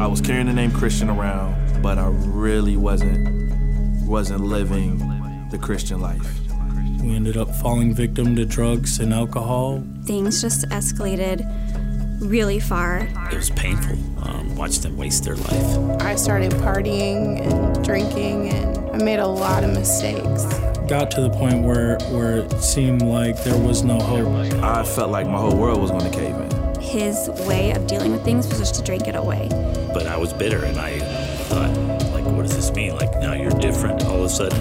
I was carrying the name Christian around, but I really wasn't wasn't living the Christian life. We ended up falling victim to drugs and alcohol. Things just escalated really far. It was painful. Um, watch them waste their life. I started partying and drinking, and I made a lot of mistakes. Got to the point where where it seemed like there was no hope. I felt like my whole world was going to cave in. His way of dealing with things was just to drink it away. But I was bitter, and I thought, like, what does this mean? Like, now you're different all of a sudden.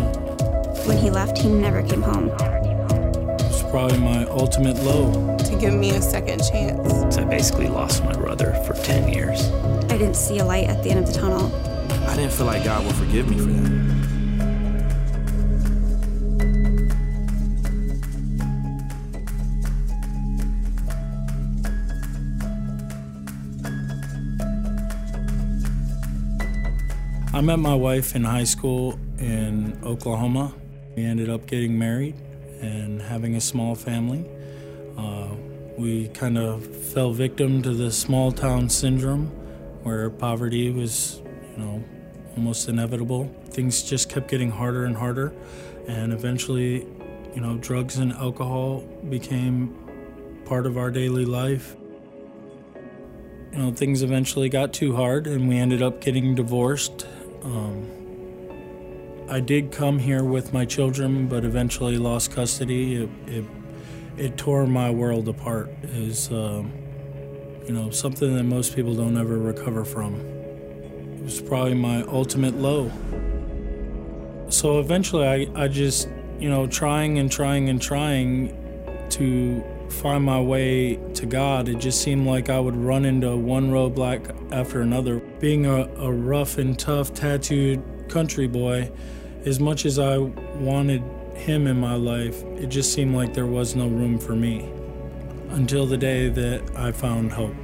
When he left, he never came home. It was probably my ultimate low. To give me a second chance. So I basically lost my brother for 10 years. I didn't see a light at the end of the tunnel. I didn't feel like God would forgive me for that. I met my wife in high school in Oklahoma. We ended up getting married and having a small family. Uh, we kind of fell victim to the small town syndrome where poverty was, you know, almost inevitable. Things just kept getting harder and harder, and eventually, you know, drugs and alcohol became part of our daily life. You know, things eventually got too hard, and we ended up getting divorced. Um, I did come here with my children, but eventually lost custody. It, it, it tore my world apart. Is um, you know something that most people don't ever recover from. It was probably my ultimate low. So eventually, I, I just you know trying and trying and trying to find my way to God, it just seemed like I would run into one roadblock after another. Being a, a rough and tough tattooed country boy, as much as I wanted him in my life, it just seemed like there was no room for me. Until the day that I found hope,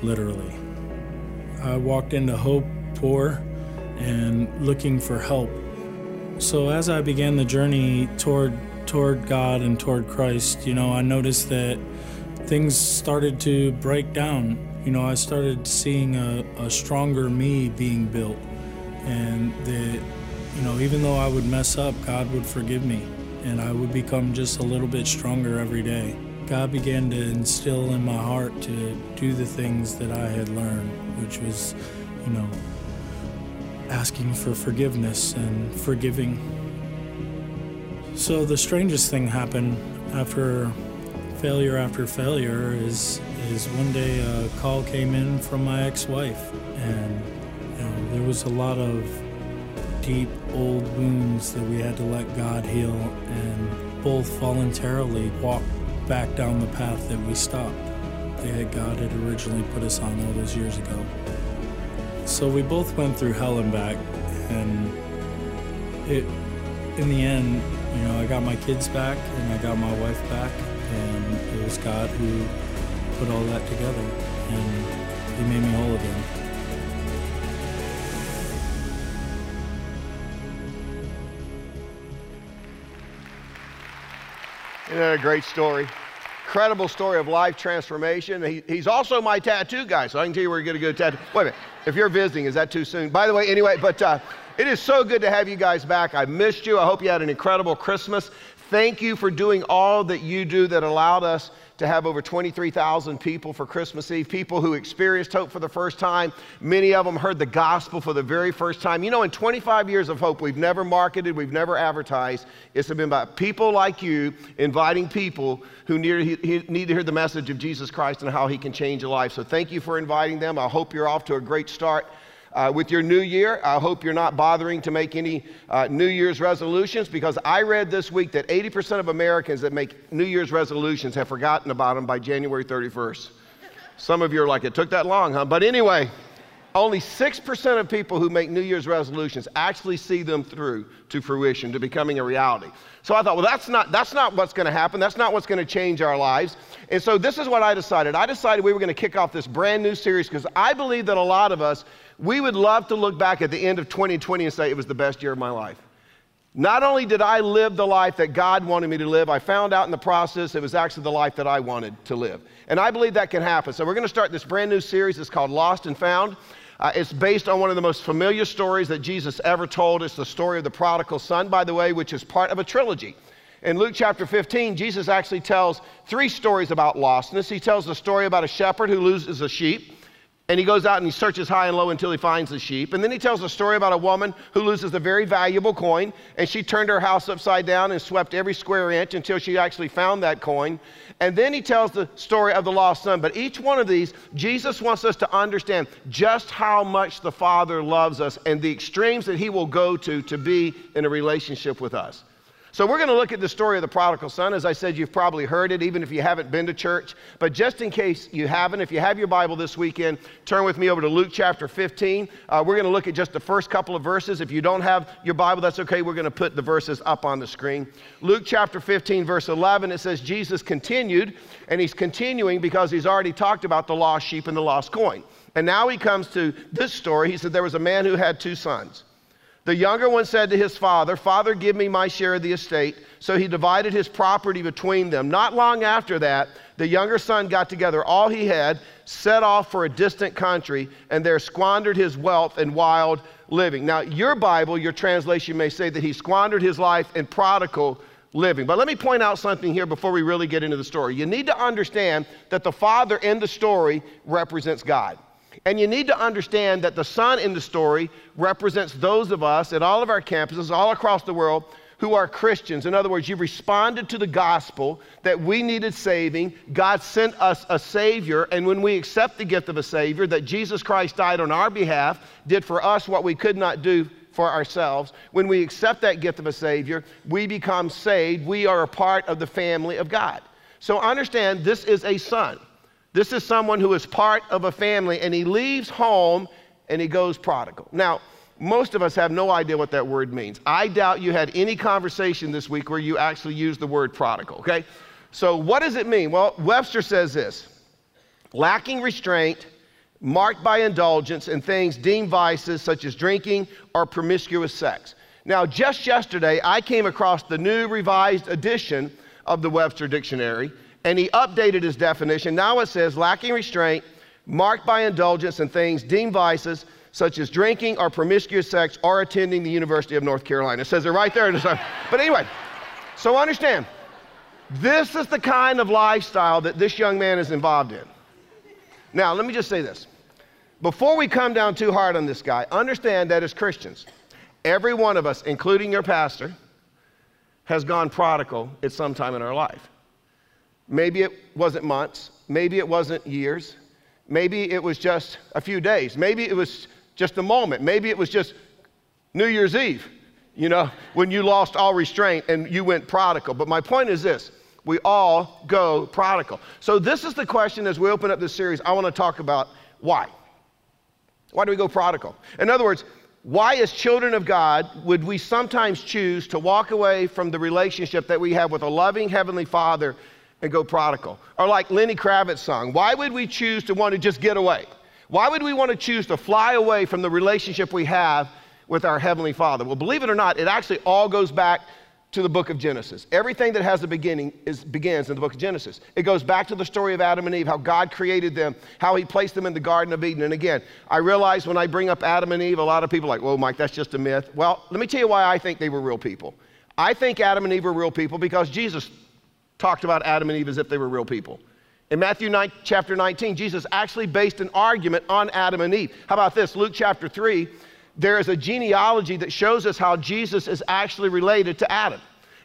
literally. I walked into hope poor and looking for help. So as I began the journey toward toward God and toward Christ, you know, I noticed that things started to break down. You know, I started seeing a, a stronger me being built, and that, you know, even though I would mess up, God would forgive me, and I would become just a little bit stronger every day. God began to instill in my heart to do the things that I had learned, which was, you know, asking for forgiveness and forgiving so the strangest thing happened after failure after failure is is one day a call came in from my ex-wife and you know there was a lot of deep old wounds that we had to let God heal and both voluntarily walk back down the path that we stopped that God had originally put us on all those years ago. So we both went through hell and back and it in the end you know, I got my kids back and I got my wife back, and it was God who put all that together, and He made me whole again. Isn't that a great story? Incredible story of life transformation. He, he's also my tattoo guy, so I can tell you where you get a good tattoo. Wait a minute. If you're visiting, is that too soon? By the way, anyway, but uh, it is so good to have you guys back. I missed you. I hope you had an incredible Christmas. Thank you for doing all that you do that allowed us to have over 23,000 people for Christmas Eve, people who experienced hope for the first time. Many of them heard the gospel for the very first time. You know, in 25 years of hope, we've never marketed, we've never advertised. It's been about people like you inviting people who need, need to hear the message of Jesus Christ and how he can change a life. So thank you for inviting them. I hope you're off to a great start. Uh, with your new year. I hope you're not bothering to make any uh, New Year's resolutions because I read this week that 80% of Americans that make New Year's resolutions have forgotten about them by January 31st. Some of you are like, it took that long, huh? But anyway, only 6% of people who make New Year's resolutions actually see them through to fruition, to becoming a reality. So I thought, well, that's not, that's not what's going to happen. That's not what's going to change our lives. And so this is what I decided. I decided we were going to kick off this brand new series because I believe that a lot of us we would love to look back at the end of 2020 and say it was the best year of my life. Not only did I live the life that God wanted me to live, I found out in the process it was actually the life that I wanted to live. And I believe that can happen. So we're going to start this brand new series. It's called Lost and Found. Uh, it's based on one of the most familiar stories that Jesus ever told. It's the story of the prodigal son, by the way, which is part of a trilogy. In Luke chapter 15, Jesus actually tells three stories about lostness. He tells the story about a shepherd who loses a sheep. And he goes out and he searches high and low until he finds the sheep. And then he tells a story about a woman who loses a very valuable coin. And she turned her house upside down and swept every square inch until she actually found that coin. And then he tells the story of the lost son. But each one of these, Jesus wants us to understand just how much the Father loves us and the extremes that he will go to to be in a relationship with us. So, we're going to look at the story of the prodigal son. As I said, you've probably heard it, even if you haven't been to church. But just in case you haven't, if you have your Bible this weekend, turn with me over to Luke chapter 15. Uh, we're going to look at just the first couple of verses. If you don't have your Bible, that's okay. We're going to put the verses up on the screen. Luke chapter 15, verse 11, it says, Jesus continued, and he's continuing because he's already talked about the lost sheep and the lost coin. And now he comes to this story. He said, There was a man who had two sons. The younger one said to his father, Father, give me my share of the estate. So he divided his property between them. Not long after that, the younger son got together all he had, set off for a distant country, and there squandered his wealth in wild living. Now, your Bible, your translation may say that he squandered his life in prodigal living. But let me point out something here before we really get into the story. You need to understand that the father in the story represents God. And you need to understand that the son in the story represents those of us at all of our campuses all across the world who are Christians. In other words, you've responded to the gospel that we needed saving. God sent us a Savior, and when we accept the gift of a Savior, that Jesus Christ died on our behalf, did for us what we could not do for ourselves, when we accept that gift of a Savior, we become saved. We are a part of the family of God. So understand this is a son. This is someone who is part of a family and he leaves home and he goes prodigal. Now, most of us have no idea what that word means. I doubt you had any conversation this week where you actually used the word prodigal, okay? So, what does it mean? Well, Webster says this lacking restraint, marked by indulgence in things deemed vices such as drinking or promiscuous sex. Now, just yesterday, I came across the new revised edition of the Webster Dictionary, and he updated his definition. Now it says lacking restraint, marked by indulgence in things deemed vices, such as drinking or promiscuous sex or attending the University of North Carolina. It says it right there. But anyway, so understand, this is the kind of lifestyle that this young man is involved in. Now, let me just say this. Before we come down too hard on this guy, understand that as Christians, every one of us, including your pastor, has gone prodigal at some time in our life. Maybe it wasn't months. Maybe it wasn't years. Maybe it was just a few days. Maybe it was just a moment. Maybe it was just New Year's Eve, you know, when you lost all restraint and you went prodigal. But my point is this we all go prodigal. So, this is the question as we open up this series. I want to talk about why. Why do we go prodigal? In other words, why, as children of God, would we sometimes choose to walk away from the relationship that we have with a loving Heavenly Father and go prodigal. Or like Lenny Kravitz song, why would we choose to want to just get away? Why would we want to choose to fly away from the relationship we have with our Heavenly Father? Well, believe it or not, it actually all goes back to the book of Genesis. Everything that has a beginning is, begins in the book of Genesis. It goes back to the story of Adam and Eve, how God created them, how He placed them in the Garden of Eden. And again, I realize when I bring up Adam and Eve, a lot of people are like, well, Mike, that's just a myth. Well, let me tell you why I think they were real people. I think Adam and Eve were real people because Jesus talked about Adam and Eve as if they were real people. In Matthew 9, chapter 19, Jesus actually based an argument on Adam and Eve. How about this? Luke chapter 3, there is a genealogy that shows us how Jesus is actually related to Adam.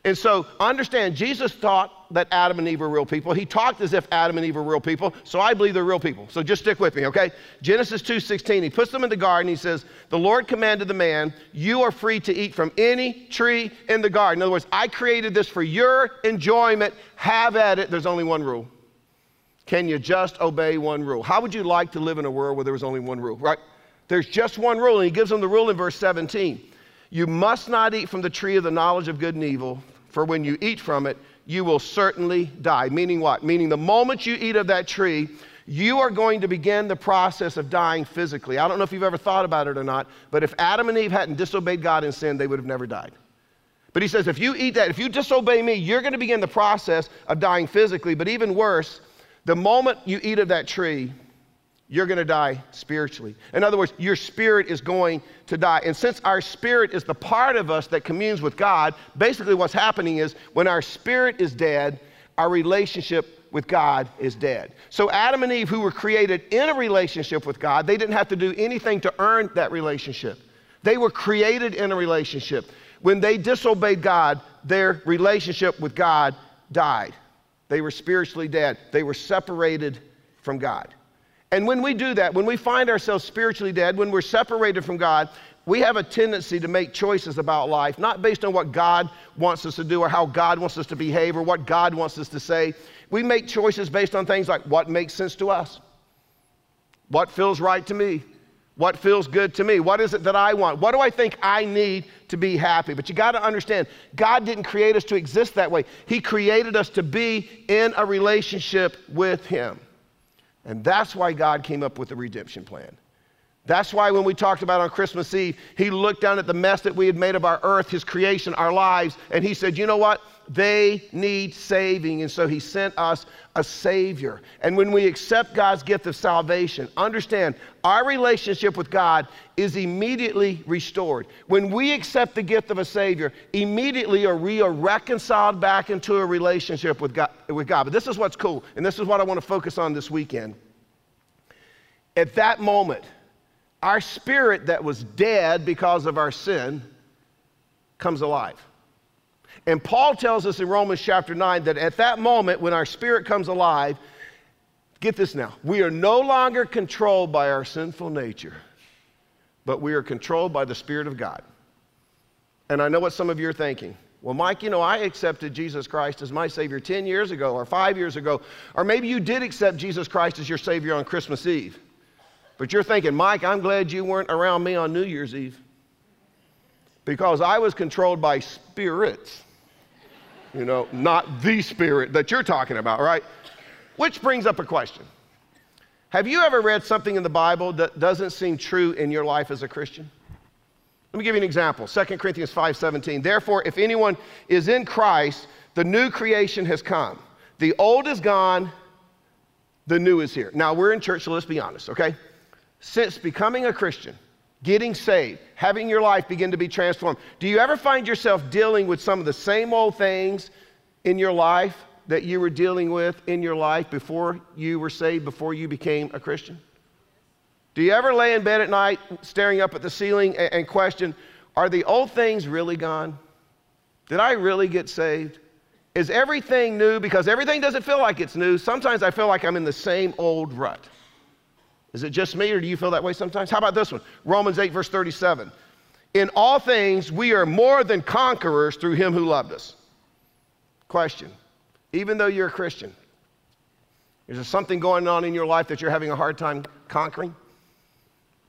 And so understand, Jesus thought that Adam and Eve were real people. He talked as if Adam and Eve were real people. So I believe they're real people. So just stick with me, okay? Genesis 2:16. He puts them in the garden. He says, "The Lord commanded the man, you are free to eat from any tree in the garden." In other words, I created this for your enjoyment. Have at it. There's only one rule. Can you just obey one rule? How would you like to live in a world where there was only one rule, right? There's just one rule, and he gives them the rule in verse 17. You must not eat from the tree of the knowledge of good and evil, for when you eat from it, you will certainly die. Meaning what? Meaning the moment you eat of that tree, you are going to begin the process of dying physically. I don't know if you've ever thought about it or not, but if Adam and Eve hadn't disobeyed God in sin, they would have never died. But he says, if you eat that, if you disobey me, you're going to begin the process of dying physically. But even worse, the moment you eat of that tree, you're going to die spiritually. In other words, your spirit is going to die. And since our spirit is the part of us that communes with God, basically what's happening is when our spirit is dead, our relationship with God is dead. So Adam and Eve, who were created in a relationship with God, they didn't have to do anything to earn that relationship. They were created in a relationship. When they disobeyed God, their relationship with God died. They were spiritually dead. They were separated from God. And when we do that, when we find ourselves spiritually dead, when we're separated from God, we have a tendency to make choices about life, not based on what God wants us to do or how God wants us to behave or what God wants us to say. We make choices based on things like what makes sense to us, what feels right to me, what feels good to me, what is it that I want, what do I think I need to be happy. But you got to understand, God didn't create us to exist that way, He created us to be in a relationship with Him. And that's why God came up with the redemption plan. That's why when we talked about on Christmas Eve, he looked down at the mess that we had made of our earth, his creation, our lives, and he said, You know what? They need saving. And so he sent us a Savior. And when we accept God's gift of salvation, understand our relationship with God is immediately restored. When we accept the gift of a Savior, immediately are we are reconciled back into a relationship with God, with God. But this is what's cool, and this is what I want to focus on this weekend. At that moment, our spirit that was dead because of our sin comes alive. And Paul tells us in Romans chapter 9 that at that moment, when our spirit comes alive, get this now, we are no longer controlled by our sinful nature, but we are controlled by the Spirit of God. And I know what some of you are thinking. Well, Mike, you know, I accepted Jesus Christ as my Savior 10 years ago or five years ago, or maybe you did accept Jesus Christ as your Savior on Christmas Eve. But you're thinking, Mike, I'm glad you weren't around me on New Year's Eve because I was controlled by spirits. You know, not the spirit that you're talking about, right? Which brings up a question. Have you ever read something in the Bible that doesn't seem true in your life as a Christian? Let me give you an example. 2 Corinthians 5:17. Therefore, if anyone is in Christ, the new creation has come. The old is gone, the new is here. Now, we're in church, so let's be honest, okay? since becoming a Christian, getting saved, having your life begin to be transformed, do you ever find yourself dealing with some of the same old things in your life that you were dealing with in your life before you were saved, before you became a Christian? Do you ever lay in bed at night staring up at the ceiling and, question, are the old things really gone? Did I really get saved? Is everything new? Because everything doesn't feel like it's new. Sometimes I feel like I'm in the same old rut. Is it just me, or do you feel that way sometimes? How about this one? Romans 8, verse 37. In all things, we are more than conquerors through him who loved us. Question Even though you're a Christian, is there something going on in your life that you're having a hard time conquering?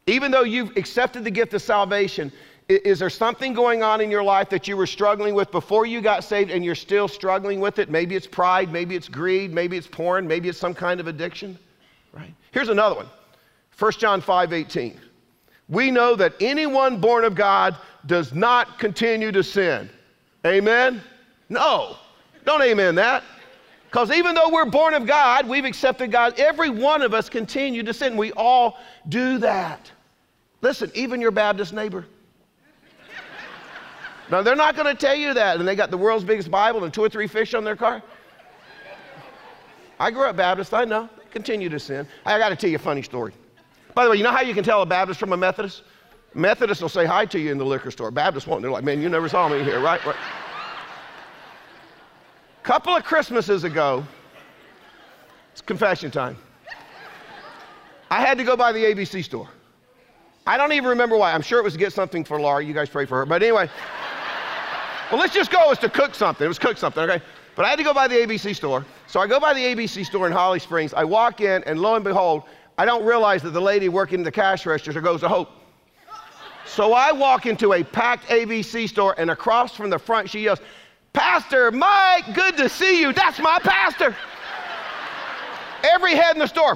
Even though you've accepted the gift of salvation, is there something going on in your life that you were struggling with before you got saved and you're still struggling with it? Maybe it's pride, maybe it's greed, maybe it's porn, maybe it's some kind of addiction, right? Here's another one 1 John 5 18. We know that anyone born of God does not continue to sin. Amen? No. Don't amen that. Because even though we're born of God, we've accepted God, every one of us continue to sin. We all do that. Listen, even your Baptist neighbor. now, they're not going to tell you that, and they got the world's biggest Bible and two or three fish on their car. I grew up Baptist, I know. Continue to sin. I got to tell you a funny story. By the way, you know how you can tell a Baptist from a Methodist? Methodists will say hi to you in the liquor store. Baptists won't. They're like, man, you never saw me here, right? right. Couple of Christmases ago, it's confession time. I had to go by the ABC store. I don't even remember why. I'm sure it was to get something for Laura. You guys pray for her. But anyway, well, let's just go. It was to cook something. It was cook something, okay? But I had to go by the ABC store. So I go by the ABC store in Holly Springs. I walk in, and lo and behold, I don't realize that the lady working the cash register goes to Hope. So I walk into a packed ABC store, and across from the front, she yells, Pastor Mike, good to see you. That's my pastor. Every head in the store.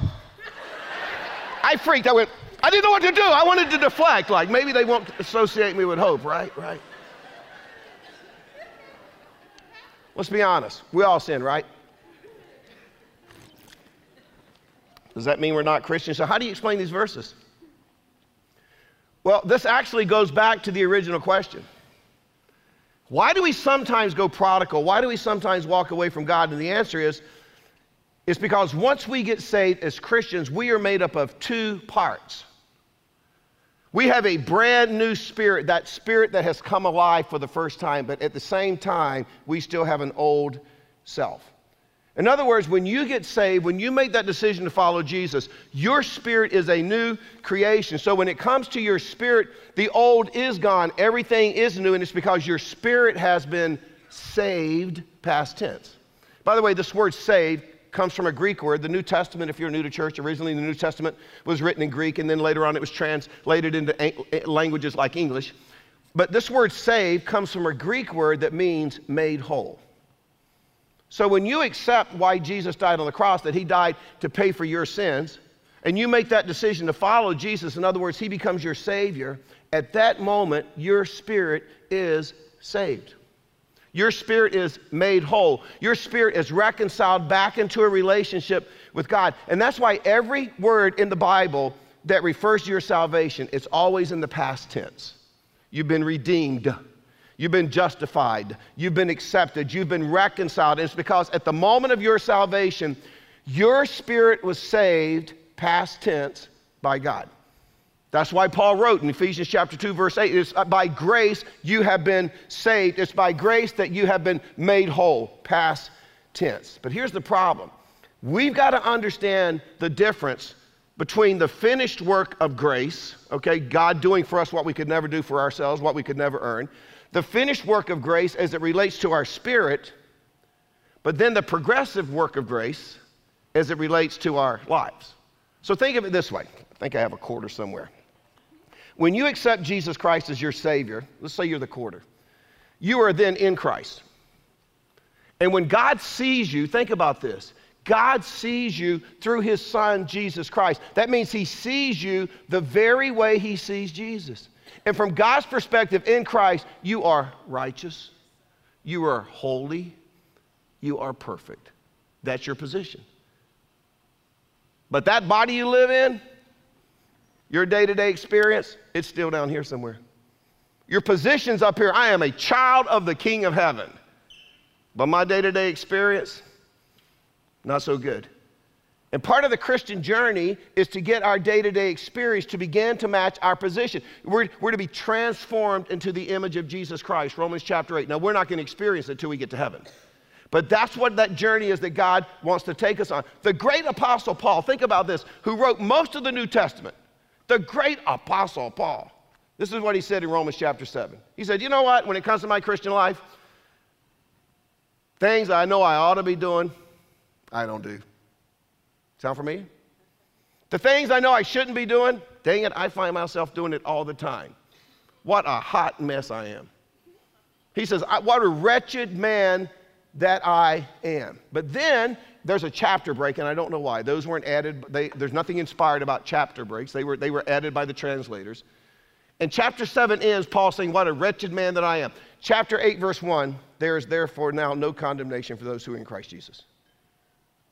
I freaked. I went, I didn't know what to do. I wanted to deflect, like maybe they won't associate me with hope, right? Right. Let's be honest. We all sin, right? Does that mean we're not Christians? So, how do you explain these verses? Well, this actually goes back to the original question. Why do we sometimes go prodigal? Why do we sometimes walk away from God? And the answer is it's because once we get saved as Christians, we are made up of two parts. We have a brand new spirit, that spirit that has come alive for the first time, but at the same time, we still have an old self. In other words, when you get saved, when you make that decision to follow Jesus, your spirit is a new creation. So when it comes to your spirit, the old is gone, everything is new, and it's because your spirit has been saved, past tense. By the way, this word saved comes from a Greek word. The New Testament, if you're new to church, originally the New Testament was written in Greek, and then later on it was translated into eh, languages like English. But this word saved comes from a Greek word that means made whole. So when you accept why Jesus died on the cross, that he died to pay for your sins, and you make that decision to follow Jesus, in other words, he becomes your Savior, at that moment, your spirit is saved. Your spirit is made whole. Your spirit is reconciled back into a relationship with God. And that's why every word in the Bible that refers to your salvation, it's always in the past tense. You've been redeemed. You've been justified. You've been accepted. You've been reconciled. And it's because at the moment of your salvation, your spirit was saved, past tense, by God. That's why Paul wrote in Ephesians chapter 2, verse 8, it's uh, by grace you have been saved. It's by grace that you have been made whole, past tense. But here's the problem we've got to understand the difference between the finished work of grace, okay, God doing for us what we could never do for ourselves, what we could never earn, the finished work of grace as it relates to our spirit, but then the progressive work of grace as it relates to our lives. So think of it this way. I think I have a quarter somewhere. When you accept Jesus Christ as your Savior, let's say you're the quarter, you are then in Christ. And when God sees you, think about this. God sees you through his son, Jesus Christ. That means he sees you the very way he sees Jesus. And from God's perspective in Christ, you are righteous, you are holy, you are perfect. That's your position. But that body you live in, your day to day experience, it's still down here somewhere. Your position's up here. I am a child of the King of Heaven. But my day to day experience, not so good. And part of the Christian journey is to get our day to day experience to begin to match our position. We're, we're to be transformed into the image of Jesus Christ, Romans chapter 8. Now, we're not going to experience it until we get to heaven. But that's what that journey is that God wants to take us on. The great apostle Paul, think about this, who wrote most of the New Testament, the great apostle Paul. This is what he said in Romans chapter 7. He said, You know what? When it comes to my Christian life, things I know I ought to be doing, I don't do. Sound me. The things I know I shouldn't be doing, dang it, I find myself doing it all the time. What a hot mess I am. He says, What a wretched man that I am. But then there's a chapter break, and I don't know why. Those weren't added, they, there's nothing inspired about chapter breaks. They were, they were added by the translators. And chapter 7 ends Paul saying, What a wretched man that I am. Chapter 8, verse 1 there is therefore now no condemnation for those who are in Christ Jesus.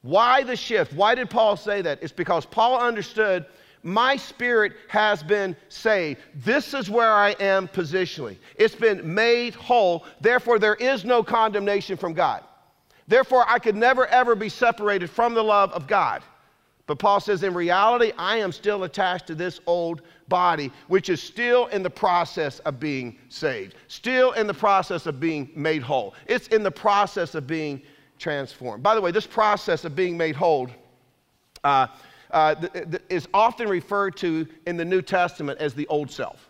Why the shift? Why did Paul say that? It's because Paul understood my spirit has been saved. This is where I am positionally. It's been made whole. Therefore, there is no condemnation from God. Therefore, I could never, ever be separated from the love of God. But Paul says, in reality, I am still attached to this old body, which is still in the process of being saved, still in the process of being made whole. It's in the process of being transformed. By the way, this process of being made whole uh, uh, th- th- is often referred to in the New Testament as the old self.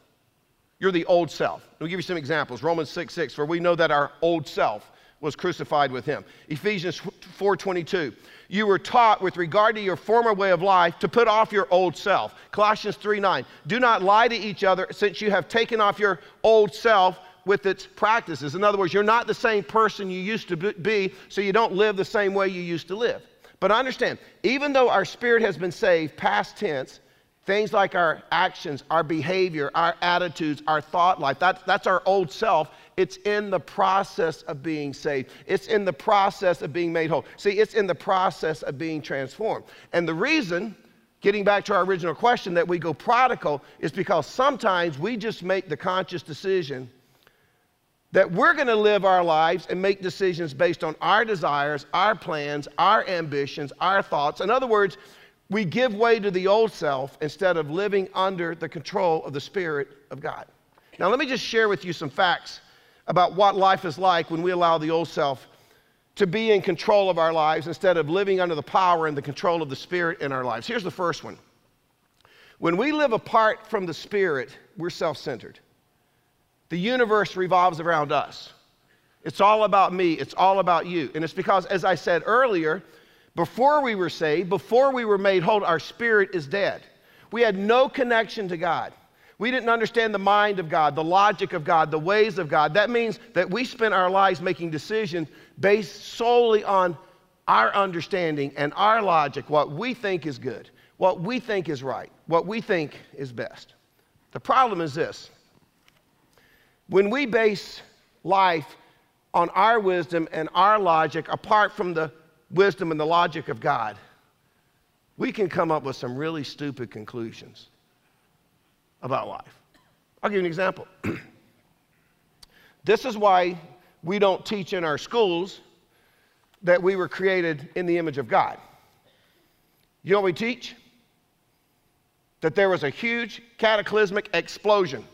You're the old self. Let me give you some examples. Romans 6 6, for we know that our old self was crucified with him. Ephesians 4:22. You were taught with regard to your former way of life to put off your old self. Colossians 3:9. Do not lie to each other since you have taken off your old self with its practices. In other words, you're not the same person you used to be, so you don't live the same way you used to live. But understand, even though our spirit has been saved, past tense, things like our actions, our behavior, our attitudes, our thought life, that's, that's our old self. It's in the process of being saved. It's in the process of being made whole. See, it's in the process of being transformed. And the reason getting back to our original question, that we go prodigal is because sometimes we just make the conscious decision that we're going to live our lives and make decisions based on our desires, our plans, our ambitions, our thoughts. In other words, we give way to the old self instead of living under the control of the Spirit of God. Now, let me just share with you some facts about what life is like when we allow the old self to be in control of our lives instead of living under the power and the control of the Spirit in our lives. Here's the first one when we live apart from the Spirit, we're self centered. The universe revolves around us. It's all about me, it's all about you. And it's because, as I said earlier, before we were saved, before we were made whole, our spirit is dead. We had no connection to God. We didn't understand the mind of God, the logic of God, the ways of God. That means that we spent our lives making decisions based solely on our understanding and our logic, what we think is good, what we think is right, what we think is best. The problem is this when we base life on our wisdom and our logic apart from the wisdom and the logic of God, we can come up with some really stupid conclusions about life. I'll give you an example. this is why we don't teach in our schools that we were created in the image of God. You know what we teach? That there was a huge cataclysmic explosion.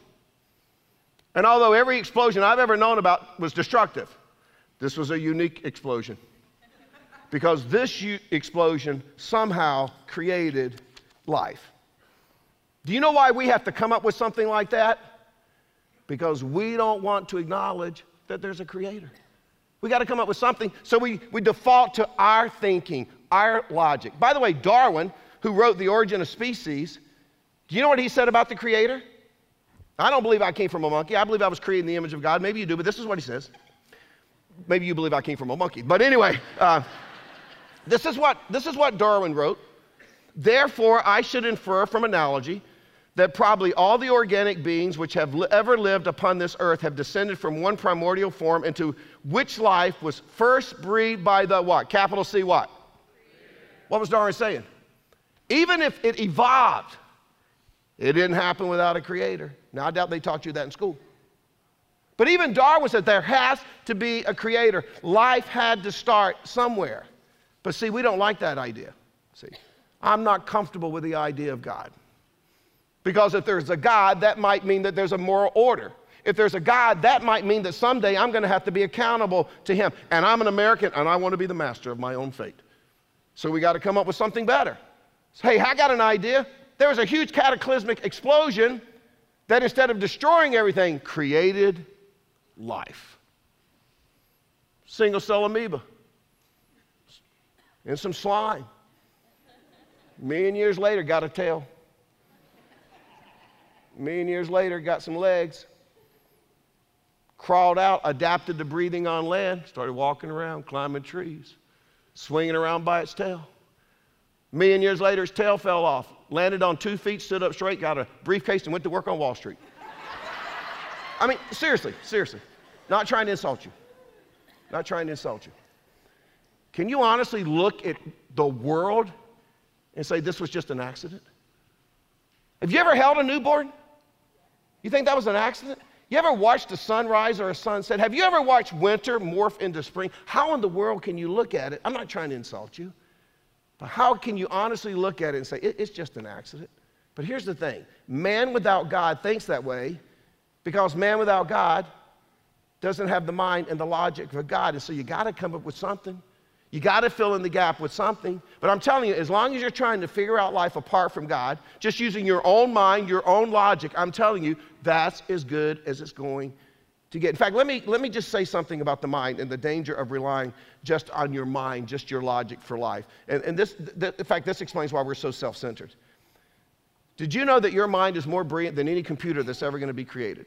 And although every explosion I've ever known about was destructive, this was a unique explosion. Because this u- explosion somehow created life. Do you know why we have to come up with something like that? Because we don't want to acknowledge that there's a creator. We got to come up with something. So we, we default to our thinking, our logic. By the way, Darwin, who wrote The Origin of Species, do you know what he said about the creator? I don't believe I came from a monkey. I believe I was created in the image of God. Maybe you do, but this is what he says. Maybe you believe I came from a monkey. But anyway, uh, this, is what, this is what Darwin wrote. Therefore, I should infer from analogy that probably all the organic beings which have li- ever lived upon this earth have descended from one primordial form into which life was first breathed by the what? Capital C what? What was Darwin saying? Even if it evolved, it didn't happen without a creator. Now, I doubt they taught you that in school. But even Darwin said there has to be a creator. Life had to start somewhere. But see, we don't like that idea. See, I'm not comfortable with the idea of God. Because if there's a God, that might mean that there's a moral order. If there's a God, that might mean that someday I'm going to have to be accountable to Him. And I'm an American and I want to be the master of my own fate. So we got to come up with something better. Hey, I got an idea. There was a huge cataclysmic explosion that instead of destroying everything, created life. Single cell amoeba and some slime. A million years later, got a tail. A million years later, got some legs. Crawled out, adapted to breathing on land, started walking around, climbing trees, swinging around by its tail. A million years later, its tail fell off, landed on two feet, stood up straight, got a briefcase, and went to work on Wall Street. I mean, seriously, seriously. Not trying to insult you. Not trying to insult you. Can you honestly look at the world and say this was just an accident? Have you ever held a newborn? You think that was an accident? You ever watched a sunrise or a sunset? Have you ever watched winter morph into spring? How in the world can you look at it? I'm not trying to insult you, but how can you honestly look at it and say it's just an accident? But here's the thing man without God thinks that way because man without God doesn't have the mind and the logic of God. And so you got to come up with something. You got to fill in the gap with something. But I'm telling you, as long as you're trying to figure out life apart from God, just using your own mind, your own logic, I'm telling you, that's as good as it's going to get. In fact, let me, let me just say something about the mind and the danger of relying just on your mind, just your logic for life. And, and this, th- in fact, this explains why we're so self centered. Did you know that your mind is more brilliant than any computer that's ever going to be created?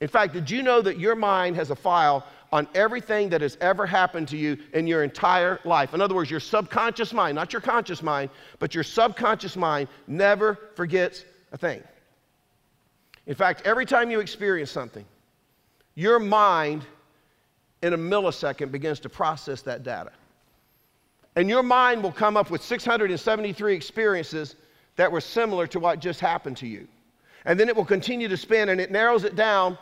In fact, did you know that your mind has a file on everything that has ever happened to you in your entire life? In other words, your subconscious mind, not your conscious mind, but your subconscious mind never forgets a thing. In fact, every time you experience something, your mind in a millisecond begins to process that data. And your mind will come up with 673 experiences that were similar to what just happened to you. And then it will continue to spin and it narrows it down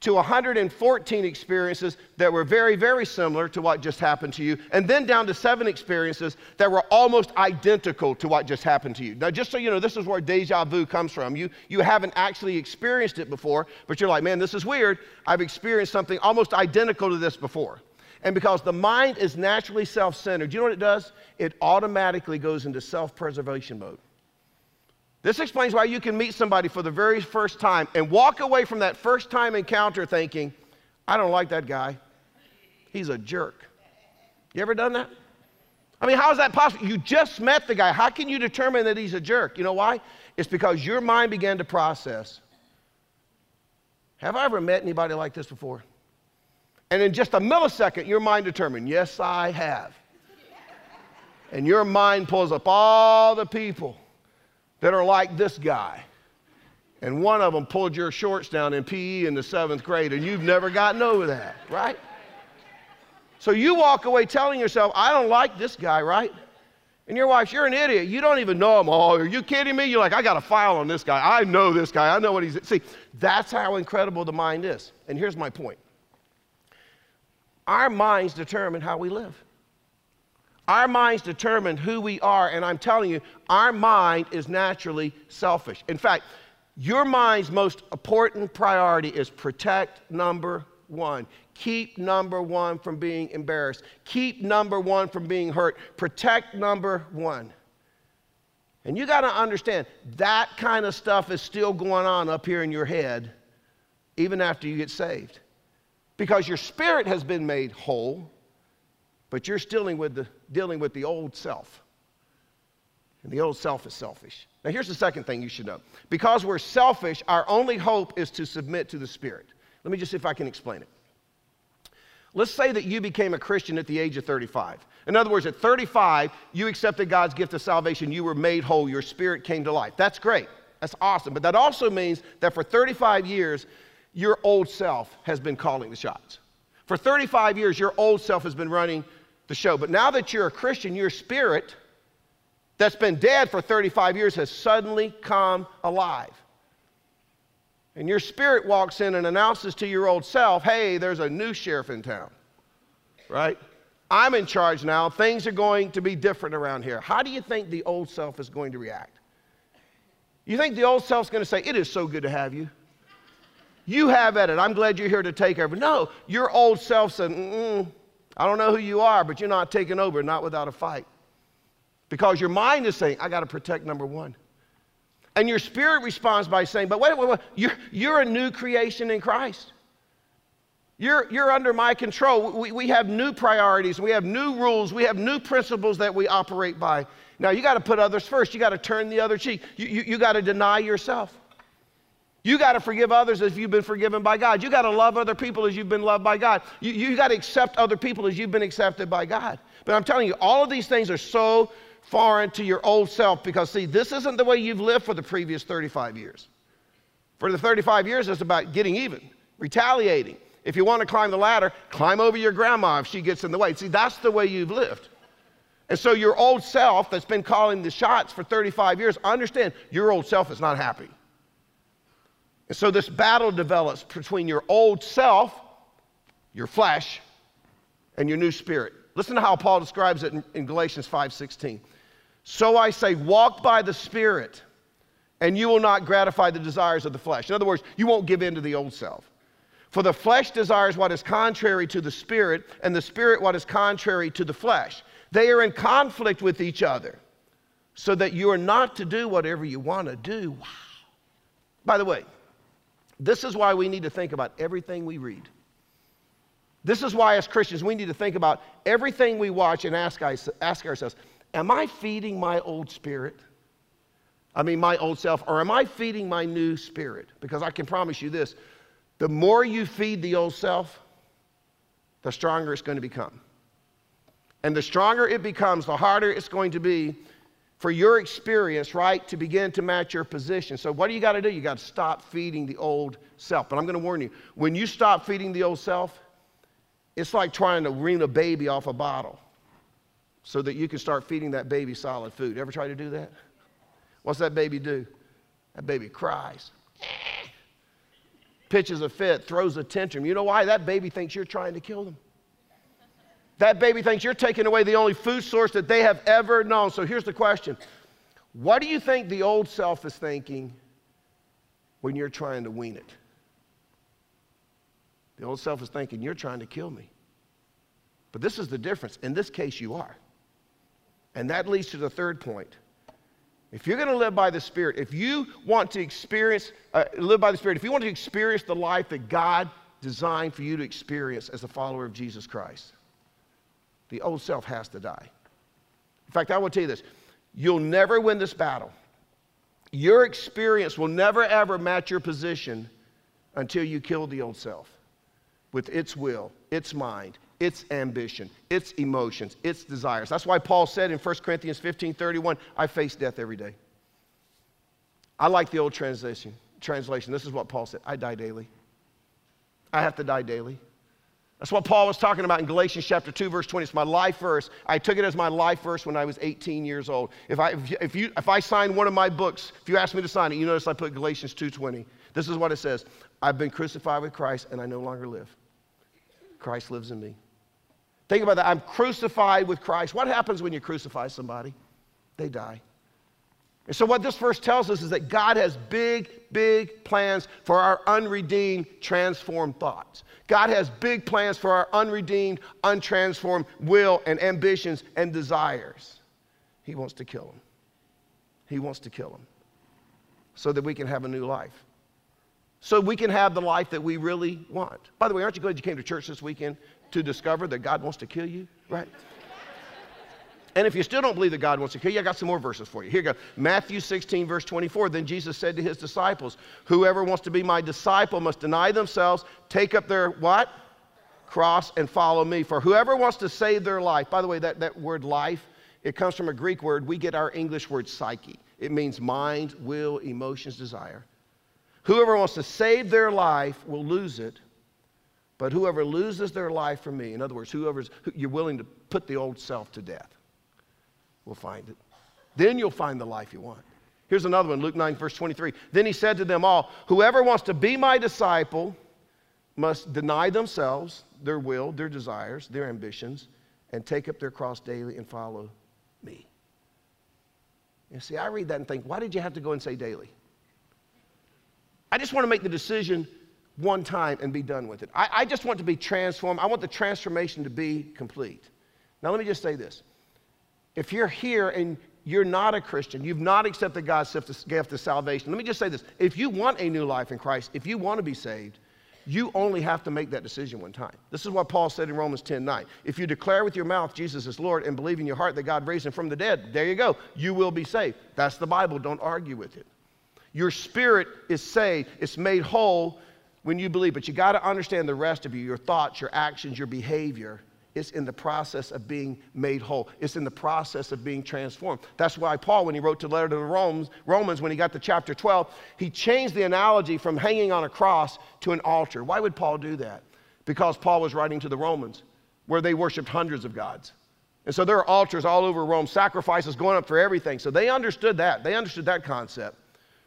to 114 experiences that were very, very similar to what just happened to you, and then down to seven experiences that were almost identical to what just happened to you. Now, just so you know, this is where deja vu comes from. You, you haven't actually experienced it before, but you're like, man, this is weird. I've experienced something almost identical to this before. And because the mind is naturally self centered, you know what it does? It automatically goes into self preservation mode. This explains why you can meet somebody for the very first time and walk away from that first time encounter thinking, I don't like that guy. He's a jerk. You ever done that? I mean, how is that possible? You just met the guy. How can you determine that he's a jerk? You know why? It's because your mind began to process. Have I ever met anybody like this before? And in just a millisecond, your mind determined, yes, I have. And your mind pulls up all the people that are like this guy. And one of them pulled your shorts down in PE in the seventh grade, and you've never gotten over that, right? So you walk away telling yourself, I don't like this guy, right? And your wife, you're an idiot. You don't even know him. Oh, are you kidding me? You're like, I got a file on this guy. I know this guy. I know what he's. See, that's how incredible the mind is. And here's my point our minds determine how we live. Our minds determine who we are, and I'm telling you, our mind is naturally selfish. In fact, your mind's most important priority is protect number one. Keep number one from being embarrassed. Keep number one from being hurt. Protect number one. And you got to understand that kind of stuff is still going on up here in your head even after you get saved. Because your spirit has been made whole, but you're still dealing with the, dealing with the old self. And the old self is selfish. Now, here's the second thing you should know. Because we're selfish, our only hope is to submit to the Spirit. Let me just see if I can explain it. Let's say that you became a Christian at the age of 35. In other words, at 35, you accepted God's gift of salvation. You were made whole. Your spirit came to life. That's great. That's awesome. But that also means that for 35 years, your old self has been calling the shots. For 35 years, your old self has been running the show. But now that you're a Christian, your spirit that's been dead for 35 years has suddenly come alive. And your spirit walks in and announces to your old self, hey, there's a new sheriff in town, right? I'm in charge now. Things are going to be different around here. How do you think the old self is going to react? You think the old self's going to say, It is so good to have you? You have at it. I'm glad you're here to take over. No, your old self said, I don't know who you are, but you're not taking over, not without a fight. Because your mind is saying, I got to protect number one. And your spirit responds by saying, But wait, wait, wait, you're, you're a new creation in Christ. You're, you're under my control. We, we have new priorities, we have new rules, we have new principles that we operate by. Now, you got to put others first. You got to turn the other cheek. You, you, you got to deny yourself. You got to forgive others as you've been forgiven by God. You got to love other people as you've been loved by God. You, you got to accept other people as you've been accepted by God. But I'm telling you, all of these things are so foreign to your old self because, see, this isn't the way you've lived for the previous 35 years. For the 35 years, it's about getting even, retaliating. If you want to climb the ladder, climb over your grandma if she gets in the way. See, that's the way you've lived. And so your old self that's been calling the shots for 35 years, understand your old self is not happy. And so this battle develops between your old self, your flesh, and your new spirit. Listen to how Paul describes it in, in Galatians 5:16. So I say, walk by the Spirit, and you will not gratify the desires of the flesh. In other words, you won't give in to the old self. For the flesh desires what is contrary to the spirit, and the spirit what is contrary to the flesh. They are in conflict with each other, so that you are not to do whatever you want to do. Wow. By the way, this is why we need to think about everything we read. This is why, as Christians, we need to think about everything we watch and ask, ask ourselves Am I feeding my old spirit? I mean, my old self, or am I feeding my new spirit? Because I can promise you this the more you feed the old self, the stronger it's going to become. And the stronger it becomes, the harder it's going to be for your experience, right, to begin to match your position. So, what do you got to do? You got to stop feeding the old self. But I'm going to warn you when you stop feeding the old self, it's like trying to wean a baby off a bottle so that you can start feeding that baby solid food. Ever try to do that? What's that baby do? That baby cries, pitches a fit, throws a tantrum. You know why? That baby thinks you're trying to kill them. That baby thinks you're taking away the only food source that they have ever known. So here's the question What do you think the old self is thinking when you're trying to wean it? The old self is thinking, You're trying to kill me. But this is the difference. In this case, you are. And that leads to the third point. If you're going to live by the Spirit, if you want to experience, uh, live by the Spirit, if you want to experience the life that God designed for you to experience as a follower of Jesus Christ, the old self has to die. In fact, I will tell you this you'll never win this battle. Your experience will never ever match your position until you kill the old self with its will, its mind, its ambition, its emotions, its desires. That's why Paul said in 1 Corinthians 15 31, I face death every day. I like the old translation. Translation. This is what Paul said I die daily. I have to die daily. That's what Paul was talking about in Galatians chapter 2, verse 20. It's my life verse. I took it as my life verse when I was 18 years old. If I, if you, if I sign one of my books, if you ask me to sign it, you notice I put Galatians 2.20. This is what it says. I've been crucified with Christ and I no longer live. Christ lives in me. Think about that. I'm crucified with Christ. What happens when you crucify somebody? They die. And so, what this verse tells us is that God has big, big plans for our unredeemed, transformed thoughts. God has big plans for our unredeemed, untransformed will and ambitions and desires. He wants to kill them. He wants to kill them so that we can have a new life. So we can have the life that we really want. By the way, aren't you glad you came to church this weekend to discover that God wants to kill you? Right? And if you still don't believe that God wants to kill you, I got some more verses for you. Here you go. Matthew 16, verse 24. Then Jesus said to his disciples, Whoever wants to be my disciple must deny themselves, take up their what? Cross and follow me. For whoever wants to save their life, by the way, that, that word life, it comes from a Greek word. We get our English word psyche. It means mind, will, emotions, desire. Whoever wants to save their life will lose it, but whoever loses their life for me, in other words, whoever's you're willing to put the old self to death will find it. Then you'll find the life you want. Here's another one, Luke 9, verse 23. Then he said to them all, Whoever wants to be my disciple must deny themselves, their will, their desires, their ambitions, and take up their cross daily and follow me. You see, I read that and think, why did you have to go and say daily? I just want to make the decision one time and be done with it. I, I just want to be transformed. I want the transformation to be complete. Now, let me just say this if you're here and you're not a Christian, you've not accepted God's gift of salvation, let me just say this. If you want a new life in Christ, if you want to be saved, you only have to make that decision one time. This is what Paul said in Romans 10 9. If you declare with your mouth Jesus is Lord and believe in your heart that God raised him from the dead, there you go. You will be saved. That's the Bible. Don't argue with it. Your spirit is saved, it's made whole when you believe. But you got to understand the rest of you your thoughts, your actions, your behavior it's in the process of being made whole. It's in the process of being transformed. That's why Paul, when he wrote the letter to the Romans, Romans, when he got to chapter 12, he changed the analogy from hanging on a cross to an altar. Why would Paul do that? Because Paul was writing to the Romans, where they worshiped hundreds of gods. And so there are altars all over Rome, sacrifices going up for everything. So they understood that. They understood that concept.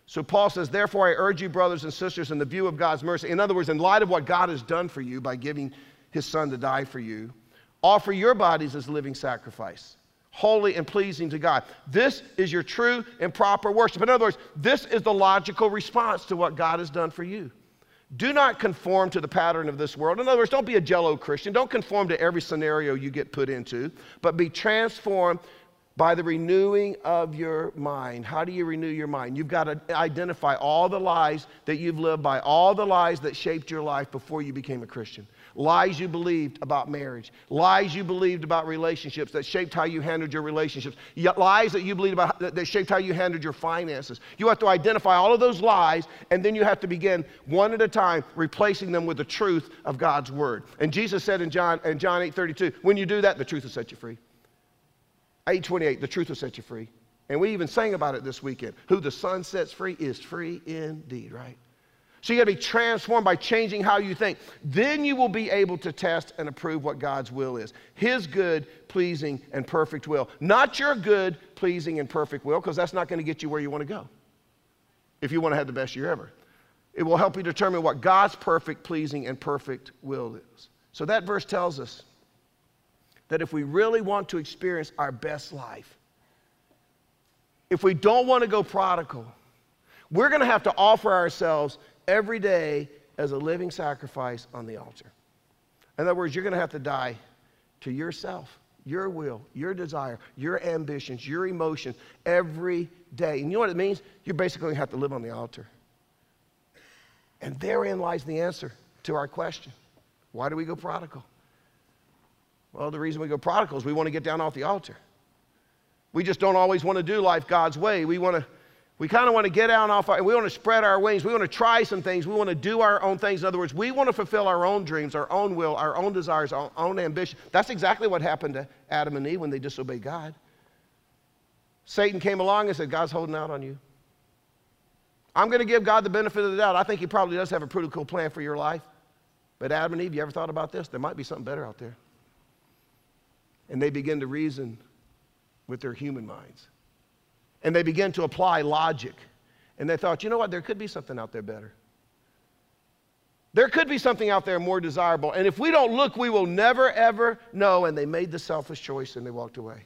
So Paul says, Therefore, I urge you, brothers and sisters, in the view of God's mercy, in other words, in light of what God has done for you by giving his son to die for you, Offer your bodies as living sacrifice, holy and pleasing to God. This is your true and proper worship. In other words, this is the logical response to what God has done for you. Do not conform to the pattern of this world. In other words, don't be a jello Christian. Don't conform to every scenario you get put into, but be transformed by the renewing of your mind. How do you renew your mind? You've got to identify all the lies that you've lived by, all the lies that shaped your life before you became a Christian lies you believed about marriage, lies you believed about relationships that shaped how you handled your relationships, lies that you believed about that shaped how you handled your finances. You have to identify all of those lies, and then you have to begin one at a time replacing them with the truth of God's word. And Jesus said in John in John 8 32, when you do that, the truth will set you free. 828, the truth will set you free. And we even sang about it this weekend. Who the Son sets free is free indeed, right? So you got to be transformed by changing how you think. Then you will be able to test and approve what God's will is His good, pleasing, and perfect will. Not your good, pleasing, and perfect will, because that's not going to get you where you want to go if you want to have the best year ever. It will help you determine what God's perfect, pleasing, and perfect will is. So that verse tells us that if we really want to experience our best life, if we don't want to go prodigal, we're going to have to offer ourselves every day as a living sacrifice on the altar. In other words, you're going to have to die to yourself, your will, your desire, your ambitions, your emotions every day. And you know what it means? You're basically going to have to live on the altar. And therein lies the answer to our question why do we go prodigal? Well, the reason we go prodigal is we want to get down off the altar. We just don't always want to do life God's way. We want to we kind of want to get out off our, we want to spread our wings. We want to try some things. We want to do our own things. In other words, we want to fulfill our own dreams, our own will, our own desires, our own ambition. That's exactly what happened to Adam and Eve when they disobeyed God. Satan came along and said, God's holding out on you. I'm going to give God the benefit of the doubt. I think he probably does have a pretty cool plan for your life. But Adam and Eve, you ever thought about this? There might be something better out there. And they begin to reason with their human minds. And they began to apply logic. And they thought, you know what, there could be something out there better. There could be something out there more desirable. And if we don't look, we will never, ever know. And they made the selfish choice and they walked away.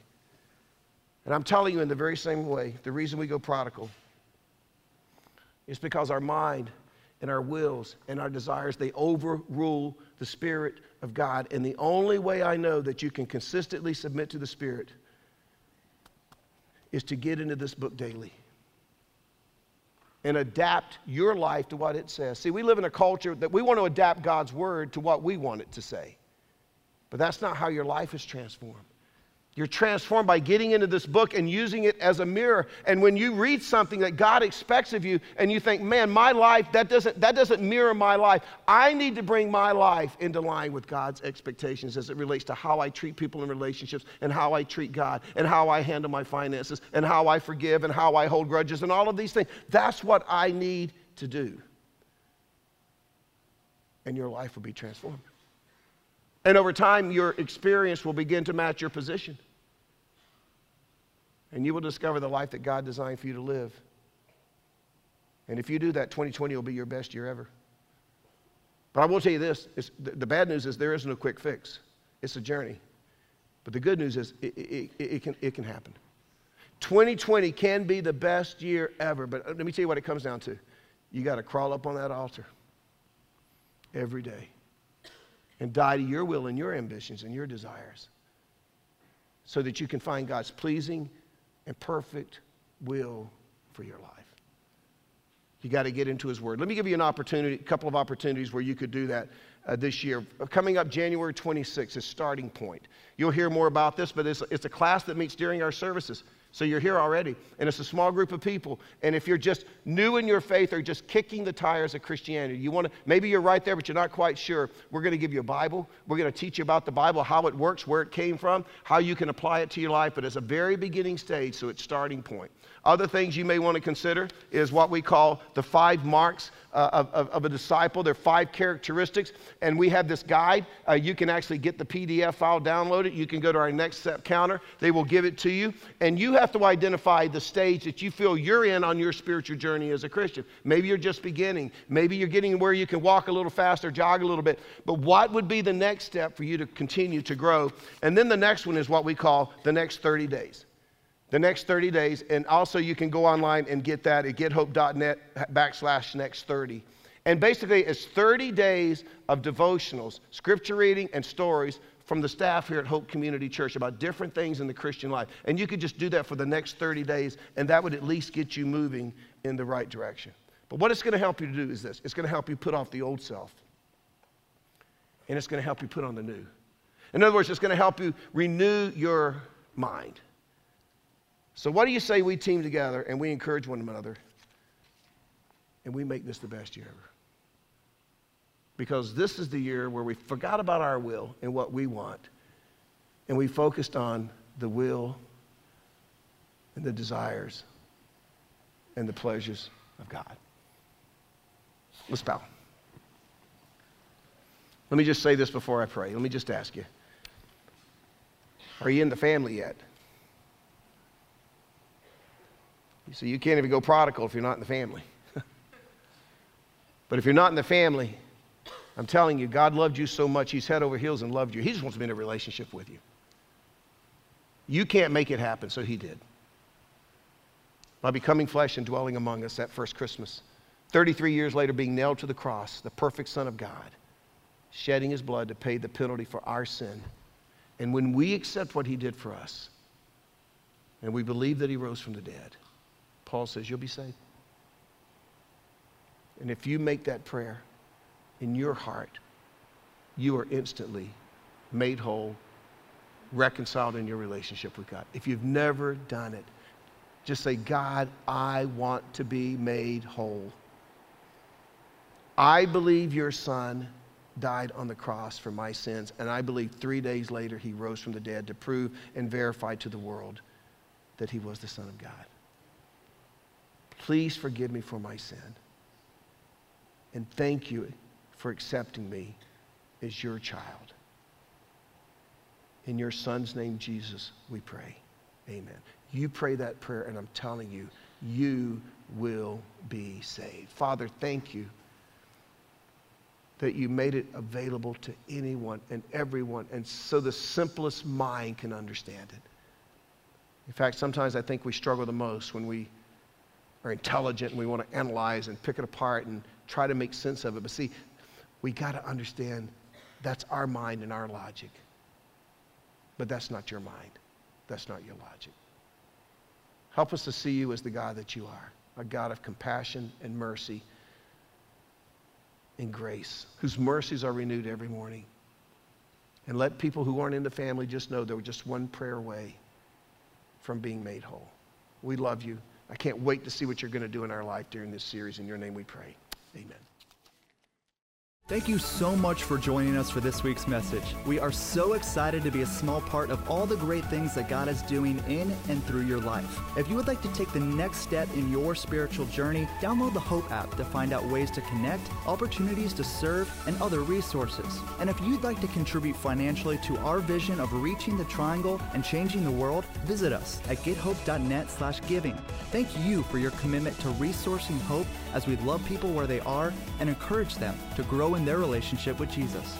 And I'm telling you, in the very same way, the reason we go prodigal is because our mind and our wills and our desires, they overrule the Spirit of God. And the only way I know that you can consistently submit to the Spirit is to get into this book daily and adapt your life to what it says. See, we live in a culture that we want to adapt God's word to what we want it to say. But that's not how your life is transformed. You're transformed by getting into this book and using it as a mirror. And when you read something that God expects of you and you think, man, my life, that doesn't, that doesn't mirror my life. I need to bring my life into line with God's expectations as it relates to how I treat people in relationships and how I treat God and how I handle my finances and how I forgive and how I hold grudges and all of these things. That's what I need to do. And your life will be transformed. And over time, your experience will begin to match your position. And you will discover the life that God designed for you to live. And if you do that, 2020 will be your best year ever. But I will tell you this the bad news is there isn't a quick fix, it's a journey. But the good news is it, it, it, it, can, it can happen. 2020 can be the best year ever, but uh, let me tell you what it comes down to. You got to crawl up on that altar every day and die to your will and your ambitions and your desires so that you can find God's pleasing and perfect will for your life. You got to get into His Word. Let me give you an opportunity, a couple of opportunities where you could do that uh, this year. Coming up January 26th is starting point. You'll hear more about this, but it's, it's a class that meets during our services. So you're here already, and it's a small group of people. And if you're just new in your faith or just kicking the tires of Christianity, you want to maybe you're right there, but you're not quite sure. We're going to give you a Bible. We're going to teach you about the Bible, how it works, where it came from, how you can apply it to your life. But it's a very beginning stage, so it's starting point. Other things you may want to consider is what we call the five marks uh, of, of, of, a disciple. There are five characteristics, and we have this guide. Uh, you can actually get the PDF file, download it. You can go to our next step counter. They will give it to you, and you have to identify the stage that you feel you're in on your spiritual journey as a Christian. Maybe you're just beginning. Maybe you're getting where you can walk a little faster, jog a little bit. But what would be the next step for you to continue to grow? And then the next one is what we call the next 30 days the next 30 days. And also, you can go online and get that at gethope.net backslash next 30. And basically, it's 30 days of devotionals, scripture reading, and stories from the staff here at Hope Community Church about different things in the Christian life. And you could just do that for the next 30 days, and that would at least get you moving in the right direction. But what it's going to help you to do is this it's going to help you put off the old self, and it's going to help you put on the new. In other words, it's going to help you renew your mind. So, what do you say we team together and we encourage one another and we make this the best year ever? Because this is the year where we forgot about our will and what we want, and we focused on the will and the desires and the pleasures of God. Let's bow. Let me just say this before I pray. Let me just ask you Are you in the family yet? You see, you can't even go prodigal if you're not in the family. but if you're not in the family, I'm telling you, God loved you so much, He's head over heels and loved you. He just wants to be in a relationship with you. You can't make it happen, so He did. By becoming flesh and dwelling among us that first Christmas. 33 years later, being nailed to the cross, the perfect Son of God, shedding His blood to pay the penalty for our sin. And when we accept what He did for us, and we believe that He rose from the dead, Paul says, You'll be saved. And if you make that prayer in your heart, you are instantly made whole, reconciled in your relationship with God. If you've never done it, just say, God, I want to be made whole. I believe your son died on the cross for my sins, and I believe three days later he rose from the dead to prove and verify to the world that he was the Son of God. Please forgive me for my sin. And thank you for accepting me as your child. In your son's name, Jesus, we pray. Amen. You pray that prayer, and I'm telling you, you will be saved. Father, thank you that you made it available to anyone and everyone, and so the simplest mind can understand it. In fact, sometimes I think we struggle the most when we are intelligent and we want to analyze and pick it apart and try to make sense of it. But see, we got to understand that's our mind and our logic. But that's not your mind. That's not your logic. Help us to see you as the God that you are a God of compassion and mercy and grace, whose mercies are renewed every morning. And let people who aren't in the family just know they're just one prayer away from being made whole. We love you. I can't wait to see what you're going to do in our life during this series. In your name we pray. Amen. Thank you so much for joining us for this week's message. We are so excited to be a small part of all the great things that God is doing in and through your life. If you would like to take the next step in your spiritual journey, download the Hope app to find out ways to connect, opportunities to serve, and other resources. And if you'd like to contribute financially to our vision of reaching the triangle and changing the world, visit us at gethope.net/giving. Thank you for your commitment to resourcing hope as we love people where they are and encourage them to grow in their relationship with Jesus.